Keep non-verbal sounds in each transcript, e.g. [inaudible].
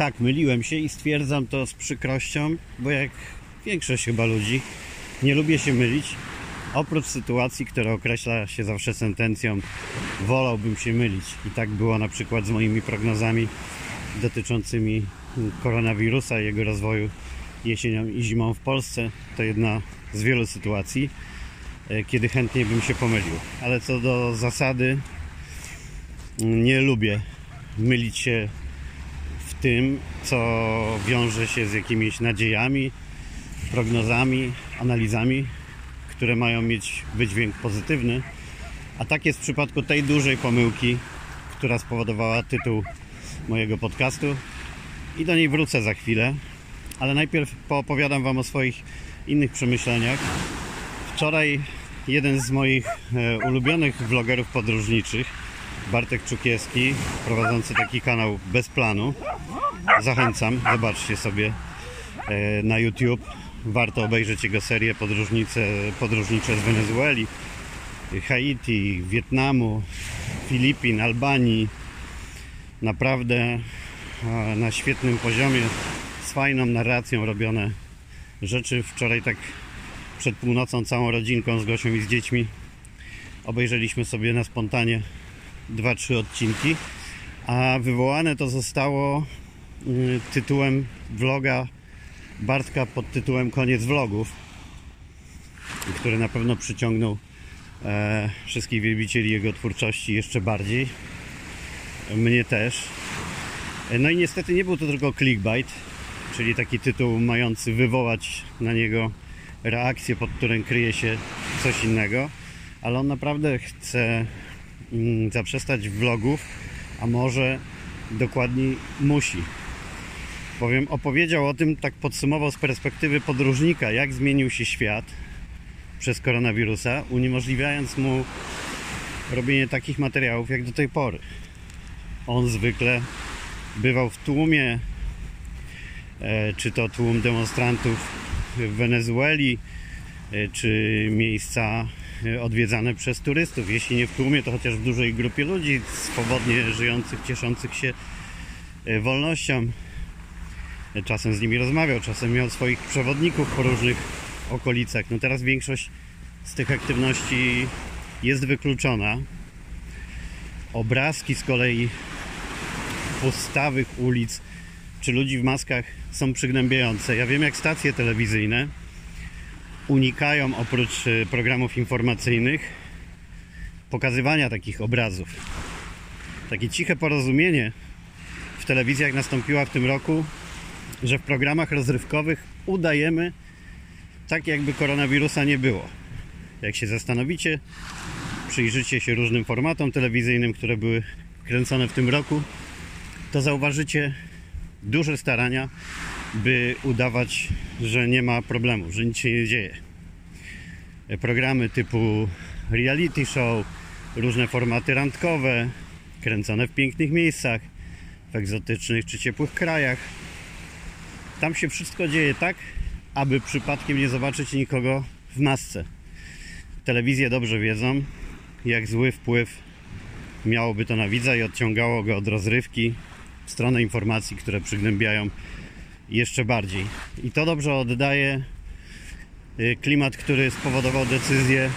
Tak, myliłem się i stwierdzam to z przykrością, bo jak większość chyba ludzi, nie lubię się mylić. Oprócz sytuacji, która określa się zawsze sentencją, wolałbym się mylić. I tak było na przykład z moimi prognozami dotyczącymi koronawirusa i jego rozwoju jesienią i zimą w Polsce. To jedna z wielu sytuacji, e, kiedy chętnie bym się pomylił. Ale co do zasady, nie lubię mylić się tym, co wiąże się z jakimiś nadziejami, prognozami, analizami, które mają mieć wydźwięk pozytywny. A tak jest w przypadku tej dużej pomyłki, która spowodowała tytuł mojego podcastu. I do niej wrócę za chwilę, ale najpierw poopowiadam Wam o swoich innych przemyśleniach. Wczoraj jeden z moich e, ulubionych vlogerów podróżniczych, Bartek Czukiewski, prowadzący taki kanał bez planu. Zachęcam, zobaczcie sobie e, na YouTube. Warto obejrzeć jego serię podróżnice, podróżnicze z Wenezueli, Haiti, Wietnamu, Filipin, Albanii. Naprawdę e, na świetnym poziomie, z fajną narracją robione rzeczy. Wczoraj tak przed północą całą rodzinką z Gosią i z dziećmi obejrzeliśmy sobie na spontanie dwa, trzy odcinki, a wywołane to zostało y, tytułem vloga Bartka pod tytułem Koniec vlogów, który na pewno przyciągnął e, wszystkich wielbicieli jego twórczości jeszcze bardziej. Mnie też. E, No i niestety nie był to tylko clickbait, czyli taki tytuł mający wywołać na niego reakcję, pod którym kryje się coś innego, ale on naprawdę chce zaprzestać vlogów, a może dokładniej musi. Bowiem opowiedział o tym, tak podsumował z perspektywy podróżnika, jak zmienił się świat przez koronawirusa, uniemożliwiając mu robienie takich materiałów jak do tej pory. On zwykle bywał w tłumie, e, czy to tłum demonstrantów w Wenezueli, e, czy miejsca odwiedzane przez turystów. Jeśli nie w tłumie, to chociaż w dużej grupie ludzi swobodnie żyjących, cieszących się e, wolnością. E, Czasem z nimi rozmawiał, czasem miał swoich przewodników po różnych okolicach. No teraz większość z tych aktywności jest wykluczona. Obrazki z kolei pustawych ulic czy ludzi w maskach są przygnębiające. Ja wiem, jak stacje telewizyjne unikają oprócz e, programów informacyjnych pokazywania takich obrazów. Takie ciche porozumienie w telewizjach nastąpiło w tym roku, że w programach rozrywkowych udajemy tak, jakby koronawirusa nie było. Jak się zastanowicie, przyjrzycie się różnym formatom telewizyjnym, które były kręcone w tym roku, to zauważycie duże starania, by udawać, że nie ma problemu, że nic się nie dzieje. Programy typu reality show, różne formaty randkowe, kręcone w pięknych miejscach, w egzotycznych czy ciepłych krajach. Tam się wszystko dzieje tak, aby przypadkiem nie zobaczyć nikogo w masce. Telewizje dobrze wiedzą, jak zły wpływ miałoby to na widza i odciągało go od rozrywki w stronę informacji, które przygnębiają jeszcze bardziej. I to dobrze oddaje y, klimat, który spowodował decyzję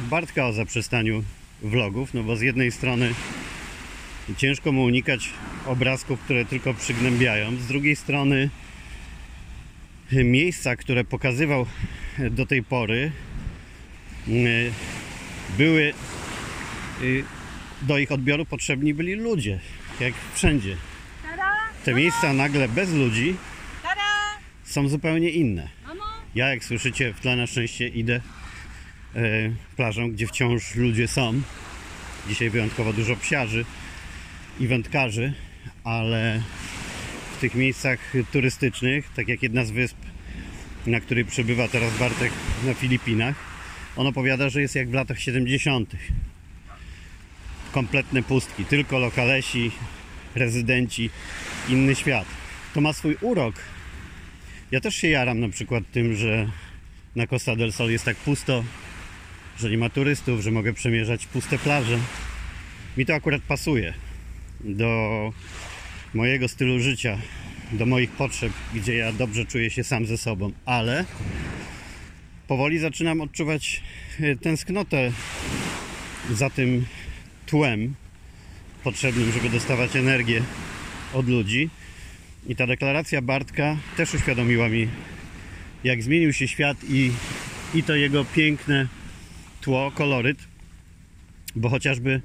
Bartka o zaprzestaniu vlogów, no bo z jednej strony ciężko mu unikać obrazków, które tylko przygnębiają, z drugiej strony y, miejsca, które pokazywał do tej pory y, były do ich odbioru potrzebni byli ludzie, jak wszędzie. Te miejsca nagle bez ludzi są zupełnie inne. Ja, jak słyszycie, w tle na szczęście idę e, plażą, gdzie wciąż ludzie są. Dzisiaj wyjątkowo dużo psiarzy i wędkarzy, ale w tych miejscach turystycznych, tak jak jedna z wysp, na której przebywa teraz Bartek na Filipinach, on opowiada, że jest jak w latach 70. Kompletne pustki, tylko lokalesi, rezydenci, inny świat. To ma swój urok. Ja też się jaram na przykład tym, że na Costa del Sol jest tak pusto, że nie ma turystów, że mogę przemierzać puste plaże. Mi to akurat pasuje do mojego stylu życia. do moich potrzeb, gdzie ja dobrze czuję się sam ze sobą, ale powoli zaczynam odczuwać e, tęsknotę za tym tłem potrzebnym, żeby dostawać energię od ludzi. I ta deklaracja Bartka też uświadomiła mi, jak zmienił się świat i, i to jego piękne tło, koloryt, bo chociażby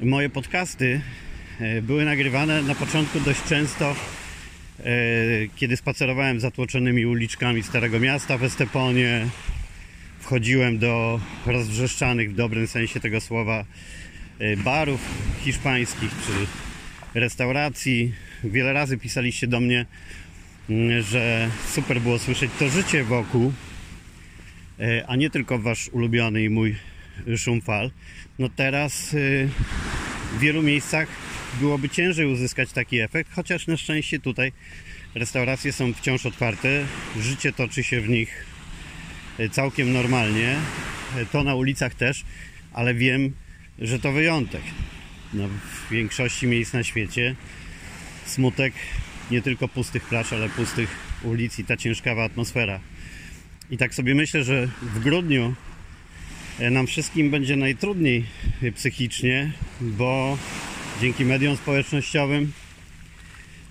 moje podcasty e, były nagrywane na początku dość często, e, kiedy spacerowałem zatłoczonymi uliczkami Starego Miasta w Esteponie, wchodziłem do rozwrzeszczanych w dobrym sensie tego słowa e, barów hiszpańskich czy restauracji. Wiele razy pisaliście do mnie, mm, że super było słyszeć to życie wokół, e, a nie tylko wasz ulubiony i mój szum fal. No teraz e, w wielu miejscach byłoby ciężej uzyskać taki efekt, chociaż na szczęście tutaj restauracje są wciąż otwarte, życie toczy się w nich e, całkiem normalnie, to na ulicach też, ale wiem, że to wyjątek. No, w większości miejsc na świecie smutek nie tylko pustych plaż, ale pustych ulic i ta ciężkawa atmosfera. I tak sobie myślę, że w grudniu e, nam wszystkim będzie najtrudniej e, psychicznie, bo dzięki mediom społecznościowym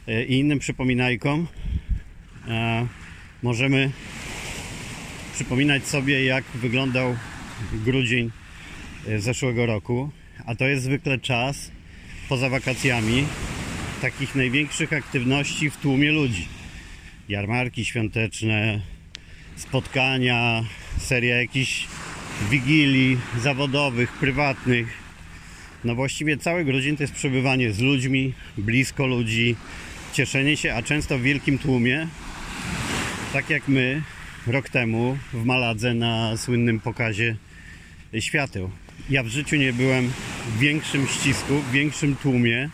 e, i innym przypominajkom możemy przypominać sobie, jak wyglądał grudzień zeszłego roku, a to jest zwykle czas poza wakacjami takich największych aktywności w tłumie ludzi. Jarmarki świąteczne, spotkania, seria jakichś wigilii zawodowych, prywatnych. No właściwie cały grudzień to jest przebywanie z ludźmi, blisko ludzi, cieszenie się, a często w wielkim tłumie. Tak jak my rok temu w Maladze na słynnym pokazie świateł. Ja w życiu nie byłem w większym ścisku, w większym tłumie.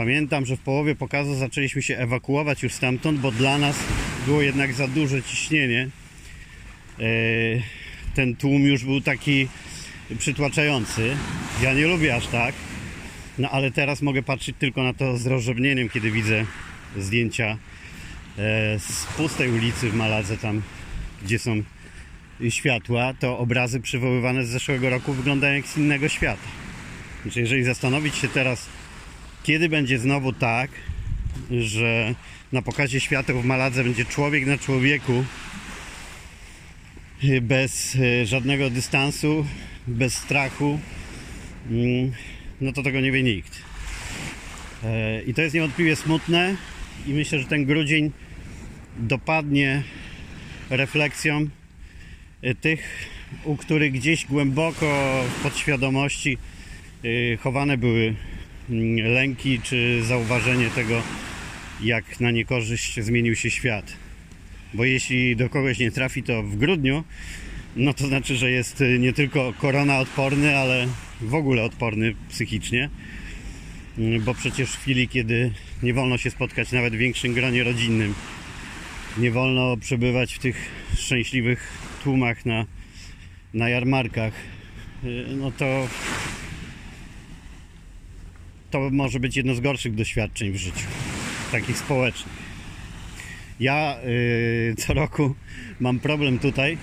Pamiętam, że w połowie pokazu zaczęliśmy się ewakuować już stamtąd, bo dla nas było jednak za duże ciśnienie. E, ten tłum już był taki przytłaczający. Ja nie lubię aż tak. No ale teraz mogę patrzeć tylko na to z rozrzewnieniem, kiedy widzę zdjęcia e, z pustej ulicy w Maladze, tam gdzie są światła, to obrazy przywoływane z zeszłego roku wyglądają jak z innego świata. Znaczy, jeżeli zastanowić się teraz, kiedy będzie znowu tak, że na pokazie świateł w Maladze będzie człowiek na człowieku, bez e, żadnego dystansu, bez strachu, mm, no to tego nie wie nikt. E, I to jest niewątpliwie smutne i myślę, że ten grudzień dopadnie refleksją Y, tych, u których gdzieś głęboko w podświadomości y, chowane były lęki czy zauważenie tego, jak na niekorzyść zmienił się świat. Bo jeśli do kogoś nie trafi to w grudniu, no to znaczy, że jest y, nie tylko korona odporny, ale w ogóle odporny psychicznie. Mm, bo przecież w chwili, kiedy nie wolno się spotkać nawet w większym gronie rodzinnym, nie wolno przebywać w tych szczęśliwych tłumach na, na jarmarkach, y, no to to może być jedno z gorszych doświadczeń w życiu, takich społecznych. Ja yy, co roku mam problem tutaj,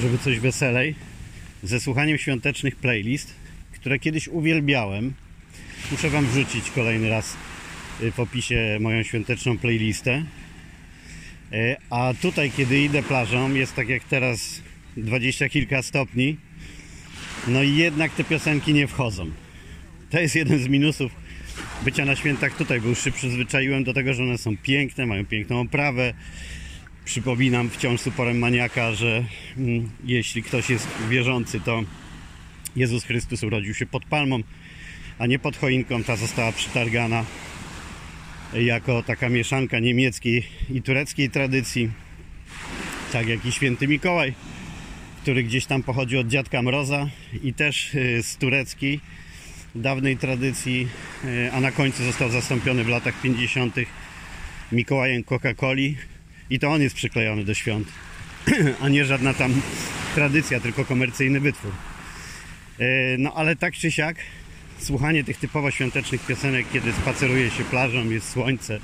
żeby coś weselej, ze słuchaniem świątecznych playlist, które kiedyś uwielbiałem. Muszę Wam wrzucić kolejny raz y, w opisie moją świąteczną playlistę. E, a tutaj, kiedy idę plażą, jest tak jak teraz dwadzieścia kilka stopni. No i jednak te piosenki nie wchodzą. To jest jeden z minusów bycia na świętach tutaj, bo już się przyzwyczaiłem do tego, że one są piękne, mają piękną oprawę. Przypominam wciąż z uporem maniaka, że mm, jeśli ktoś jest wierzący, to Jezus Chrystus urodził się pod palmą, a nie pod choinką. Ta została przytargana jako taka mieszanka niemieckiej i tureckiej tradycji. Tak jak i święty Mikołaj, który gdzieś tam pochodzi od dziadka Mroza i też y, z tureckiej dawnej tradycji, y, a na końcu został zastąpiony w latach 50. Mikołajem Coca-Coli i to on jest przyklejony do świąt, [clears throat] a nie żadna tam tradycja, tylko komercyjny wytwór. Y, no ale tak czy siak słuchanie tych typowo świątecznych piosenek, kiedy spaceruje się plażą, jest słońce,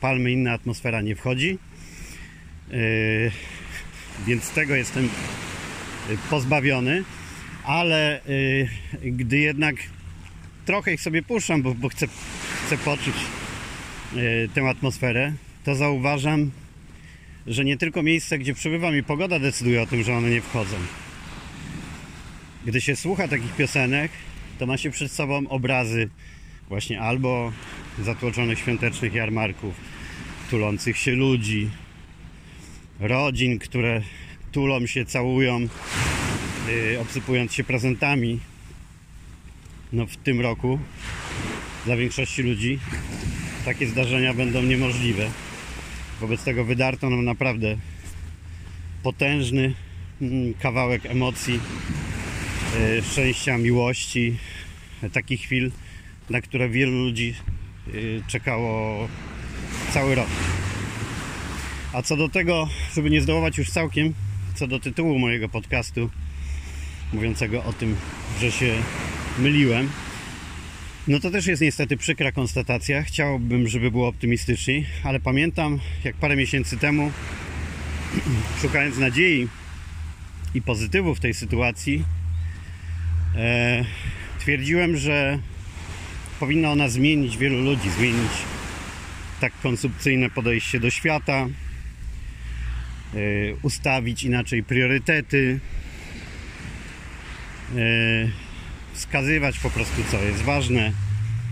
palmy, inna atmosfera nie wchodzi. Yy, więc tego jestem pozbawiony, ale gdy jednak trochę ich sobie puszczam, bo, bo chcę, chcę poczuć yy, tę atmosferę, to zauważam, że nie tylko miejsce, gdzie przebywam i pogoda decyduje o tym, że one nie wchodzą. Gdy się słucha takich piosenek, to ma się przed sobą obrazy właśnie albo zatłoczonych świątecznych jarmarków, tulących się ludzi, rodzin, które tulą się, całują, yy, obsypując się prezentami. No w tym roku dla większości ludzi takie zdarzenia będą niemożliwe. Wobec tego wydarto nam naprawdę potężny mm, kawałek emocji, yy, szczęścia, miłości, takich chwil, na które wielu ludzi yy, czekało cały rok. A co do tego, żeby nie zdołować już całkiem, co do tytułu mojego podcastu, mówiącego o tym, że się myliłem, no to też jest niestety przykra konstatacja. Chciałbym, żeby było optymistycznie, ale pamiętam, jak parę miesięcy temu, [clears throat] szukając nadziei i pozytywu w tej sytuacji, e, twierdziłem, że powinna ona zmienić wielu ludzi, zmienić tak konsumpcyjne podejście do świata, yy, ustawić inaczej priorytety, yy, wskazywać po prostu co jest ważne,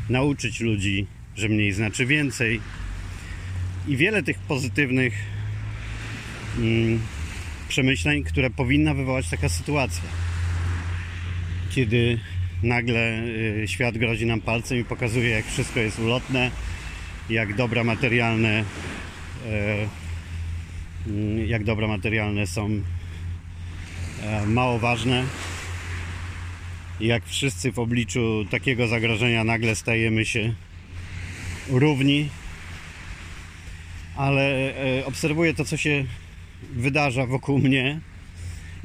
nauczyć ludzi, że mniej znaczy więcej. I wiele tych pozytywnych yy, przemyśleń, które powinna wywołać taka sytuacja. Kiedy nagle yy, świat grozi nam palcem i pokazuje, jak wszystko jest ulotne, jak dobra materialne yy, jak dobra materialne są yy, mało ważne jak wszyscy w obliczu takiego zagrożenia nagle stajemy się równi ale yy, obserwuję to co się wydarza wokół mnie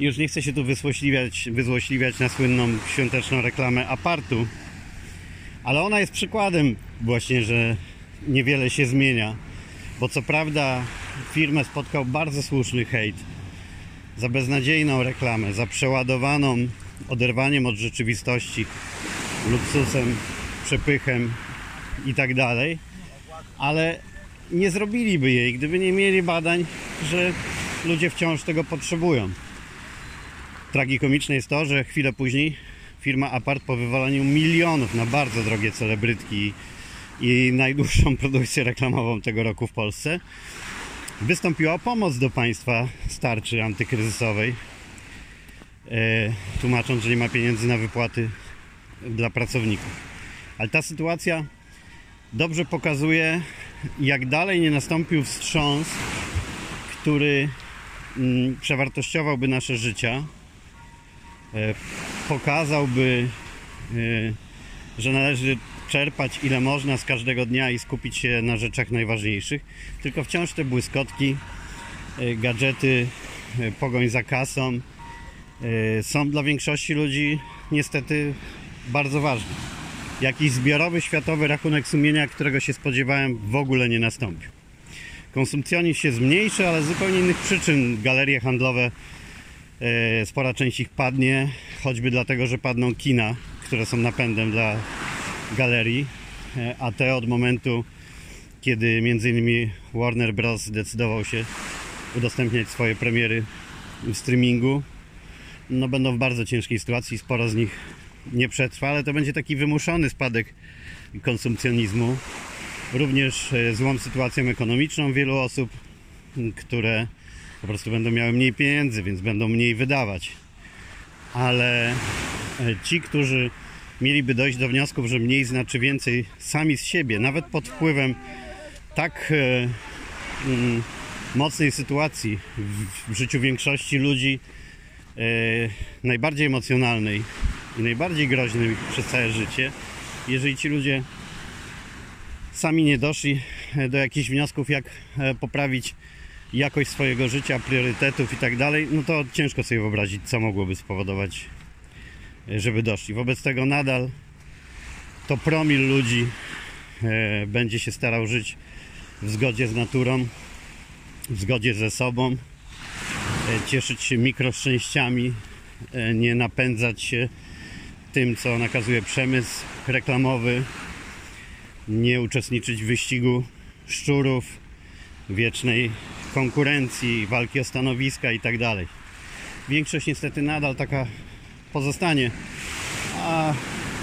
już nie chcę się tu wysłośliwiać, wyzłośliwiać na słynną świąteczną reklamę apartu ale ona jest przykładem właśnie, że niewiele się zmienia. Bo co prawda firmę spotkał bardzo słuszny hejt za beznadziejną reklamę, za przeładowaną oderwaniem od rzeczywistości, luksusem, przepychem i tak dalej, ale nie zrobiliby jej, gdyby nie mieli badań, że ludzie wciąż tego potrzebują. Tragikomiczne jest to, że chwilę później firma Apart po wywalaniu milionów na bardzo drogie celebrytki i najdłuższą [laughs] produkcję reklamową tego roku w Polsce wystąpiła o pomoc do państwa starczy antykryzysowej tłumacząc, że nie ma pieniędzy na wypłaty dla pracowników. Ale ta sytuacja dobrze pokazuje, jak dalej nie nastąpił wstrząs, który mm, przewartościowałby nasze życia, e, pokazałby, e, że należy czerpać ile można z każdego dnia i skupić się na rzeczach najważniejszych, tylko wciąż te błyskotki, e, gadżety, pogoń za kasą są dla większości ludzi niestety bardzo ważne. Jakiś zbiorowy światowy rachunek sumienia, którego się spodziewałem, w ogóle nie nastąpił. Konsumpcjonizm się zmniejszy, ale z zupełnie innych przyczyn galerie handlowe spora część ich padnie, choćby dlatego, że padną kina, które są napędem dla galerii, a te od momentu, kiedy m.in. Warner Bros. zdecydował się udostępniać swoje premiery w streamingu, no będą w bardzo ciężkiej sytuacji, sporo z nich nie przetrwa, ale to będzie taki wymuszony spadek konsumpcjonizmu. Również złą sytuacją ekonomiczną wielu osób, które po prostu będą miały mniej pieniędzy, więc będą mniej wydawać. Ale ci, którzy mieliby dojść do wniosków, że mniej znaczy więcej sami z siebie, nawet pod wpływem tak e, mocnej sytuacji w, życiu większości ludzi, e, najbardziej emocjonalnej i najbardziej groźnej przez całe życie, jeżeli ci ludzie sami nie doszli do jakichś wniosków, jak e, poprawić jakość swojego życia, priorytetów i tak dalej, no to ciężko sobie wyobrazić, co mogłoby spowodować żeby doszli. Wobec tego nadal to promil ludzi e, będzie się starał żyć w zgodzie z naturą, w zgodzie ze sobą, e, cieszyć się mikroszczęściami, e, nie napędzać się tym, co nakazuje przemysł reklamowy, nie uczestniczyć w wyścigu szczurów, wiecznej konkurencji, walki o stanowiska i tak. Większość niestety nadal taka pozostanie, a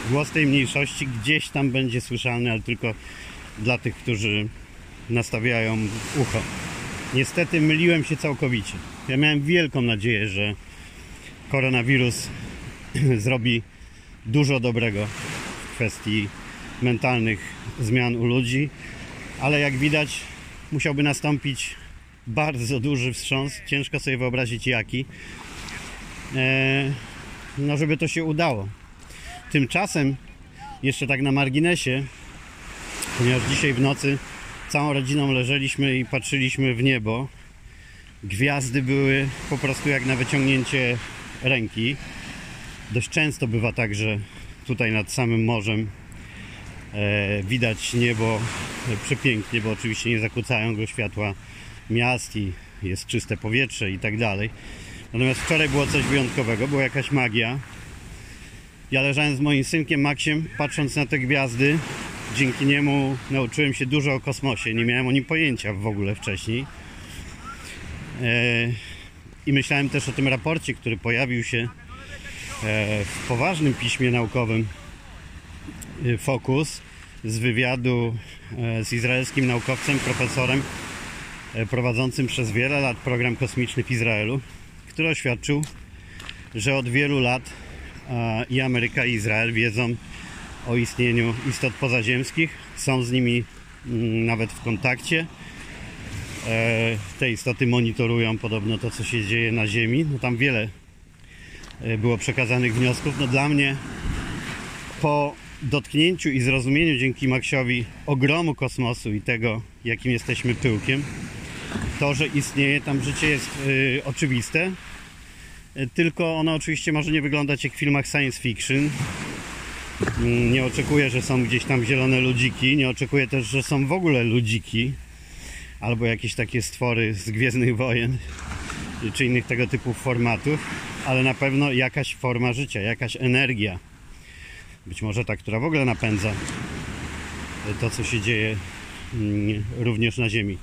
głos tej mniejszości gdzieś tam będzie słyszalny, ale tylko dla tych, którzy nastawiają ucho. Niestety myliłem się całkowicie. Ja miałem wielką nadzieję, że koronawirus [clears throat] zrobi dużo dobrego w kwestii mentalnych zmian u ludzi, ale jak widać, musiałby nastąpić bardzo duży wstrząs. Ciężko sobie wyobrazić jaki. E, no, żeby to się udało. Tymczasem, jeszcze tak na marginesie, ponieważ dzisiaj w nocy całą rodziną leżeliśmy i patrzyliśmy w niebo, gwiazdy były po prostu jak na wyciągnięcie ręki. Dość często bywa tak, że tutaj nad samym morzem e, widać niebo e, przepięknie, bo oczywiście nie zakłócają go światła miast i jest czyste powietrze i tak dalej. Natomiast wczoraj było coś wyjątkowego, była jakaś magia. Ja leżałem z moim synkiem Maksiem, patrząc na te gwiazdy, dzięki niemu nauczyłem się dużo o kosmosie. Nie miałem o nim pojęcia w ogóle wcześniej. E, I myślałem też o tym raporcie, który pojawił się e, w poważnym piśmie naukowym e, Focus z wywiadu z izraelskim naukowcem, profesorem prowadzącym przez wiele lat program kosmiczny w Izraelu, który oświadczył, że od wielu lat i Ameryka i Izrael wiedzą o istnieniu istot pozaziemskich, są z nimi mm, nawet w kontakcie. E, Te istoty monitorują podobno to, co się dzieje na Ziemi. No tam wiele e, było przekazanych wniosków. No dla mnie po dotknięciu i zrozumieniu dzięki Maksiowi ogromu kosmosu i tego, jakim jesteśmy pyłkiem, to, że istnieje tam życie jest y, oczywiste. Tylko ono oczywiście może nie wyglądać jak w filmach science fiction. Mm, Nie oczekuję, że są gdzieś tam zielone ludziki. Nie oczekuję też, że są w ogóle ludziki. Albo jakieś takie stwory z Gwiezdnych Wojen czy innych tego typu formatów, ale na pewno jakaś forma życia, jakaś energia. Być może ta, która w ogóle napędza to, co się dzieje mm, również na Ziemi.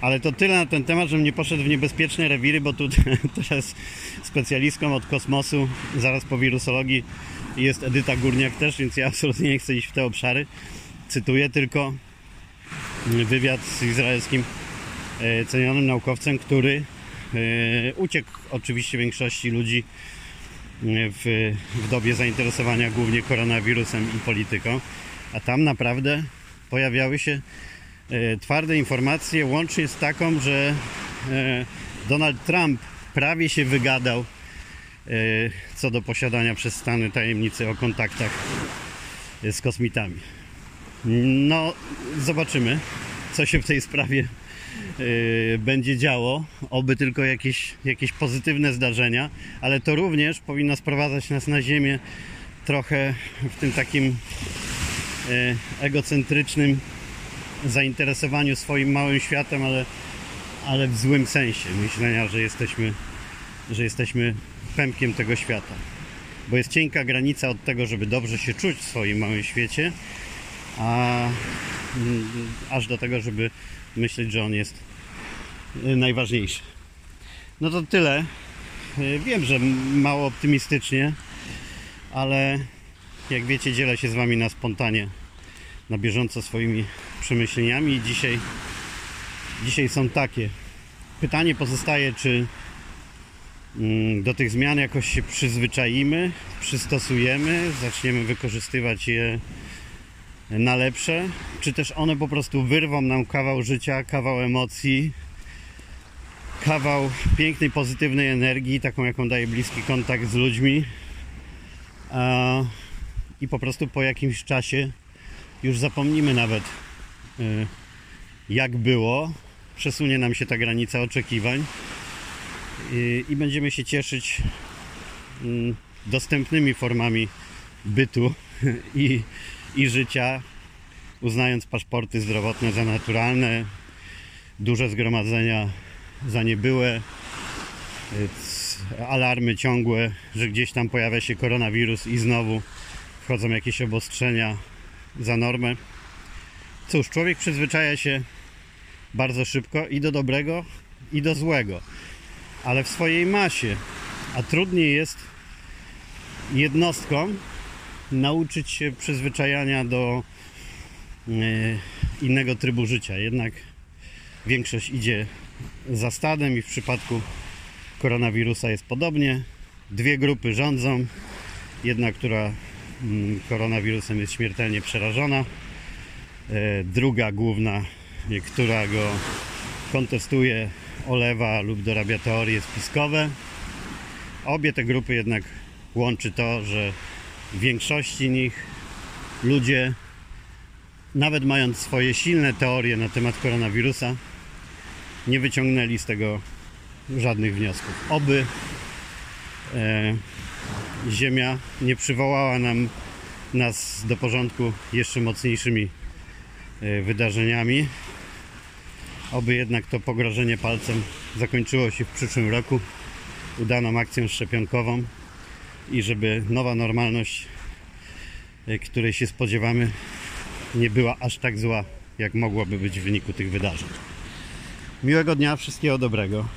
Ale to tyle na ten temat, żebym nie poszedł w niebezpieczne rewiry, bo tu [laughs] teraz specjalistką od kosmosu, zaraz po wirusologii jest Edyta Górniak też, więc ja absolutnie nie chcę iść w te obszary. Cytuję tylko wywiad z izraelskim e, cenionym naukowcem, który e, uciekł oczywiście większości ludzi e, w, w dobie zainteresowania głównie koronawirusem i polityką, a tam naprawdę pojawiały się twarde informacje, łącznie z taką, że Donald Trump prawie się wygadał co do posiadania przez Stany tajemnicy o kontaktach z kosmitami. No, zobaczymy, co się w tej sprawie e, będzie działo. Oby tylko jakieś, jakieś pozytywne zdarzenia, ale to również powinno sprowadzać nas na ziemię trochę w tym takim e, egocentrycznym zainteresowaniu swoim małym światem, ale, ale w złym sensie myślenia, że jesteśmy, że jesteśmy pępkiem tego świata. Bo jest cienka granica od tego, żeby dobrze się czuć w swoim małym świecie, a mm, aż do tego, żeby myśleć, że on jest y, najważniejszy. No to tyle. Y, Wiem, że mało optymistycznie, ale jak wiecie, dzielę się z Wami na spontanie, na bieżąco swoimi przemyśleniami dzisiaj, dzisiaj są takie. Pytanie pozostaje, czy mm, do tych zmian jakoś się przyzwyczaimy, przystosujemy, zaczniemy wykorzystywać je na lepsze, czy też one po prostu wyrwą nam kawał życia, kawał emocji, kawał pięknej, pozytywnej energii, taką jaką daje bliski kontakt z ludźmi. I po prostu po jakimś czasie już zapomnimy nawet y, jak było, przesunie nam się ta granica oczekiwań i, i będziemy się cieszyć mm, dostępnymi formami bytu [laughs] i, i życia, uznając paszporty zdrowotne za naturalne, duże zgromadzenia zaniebyłe, y, c- alarmy ciągłe, że gdzieś tam pojawia się koronawirus i znowu wchodzą jakieś obostrzenia za normę. Cóż, człowiek przyzwyczaja się bardzo szybko i do dobrego, i do złego, ale w swojej masie, a trudniej jest jednostkom nauczyć się przyzwyczajania do e, innego trybu życia. Jednak większość idzie za stadem i w przypadku koronawirusa jest podobnie. Dwie grupy rządzą. Jedna, która mm, koronawirusem jest śmiertelnie przerażona. E, Druga główna, która go kontestuje, olewa lub dorabia teorie spiskowe. Obie te grupy jednak łączy to, że w większości nich ludzie, nawet mając swoje silne teorie na temat koronawirusa, nie wyciągnęli z tego żadnych wniosków. Oby e, Ziemia nie przywołała nam nas do porządku jeszcze mocniejszymi e, wydarzeniami. Oby jednak to pogrożenie palcem zakończyło się w przyszłym roku udaną akcją szczepionkową i żeby nowa normalność, e, której się spodziewamy, nie była aż tak zła, jak mogłaby być w wyniku tych wydarzeń. Miłego dnia, wszystkiego dobrego.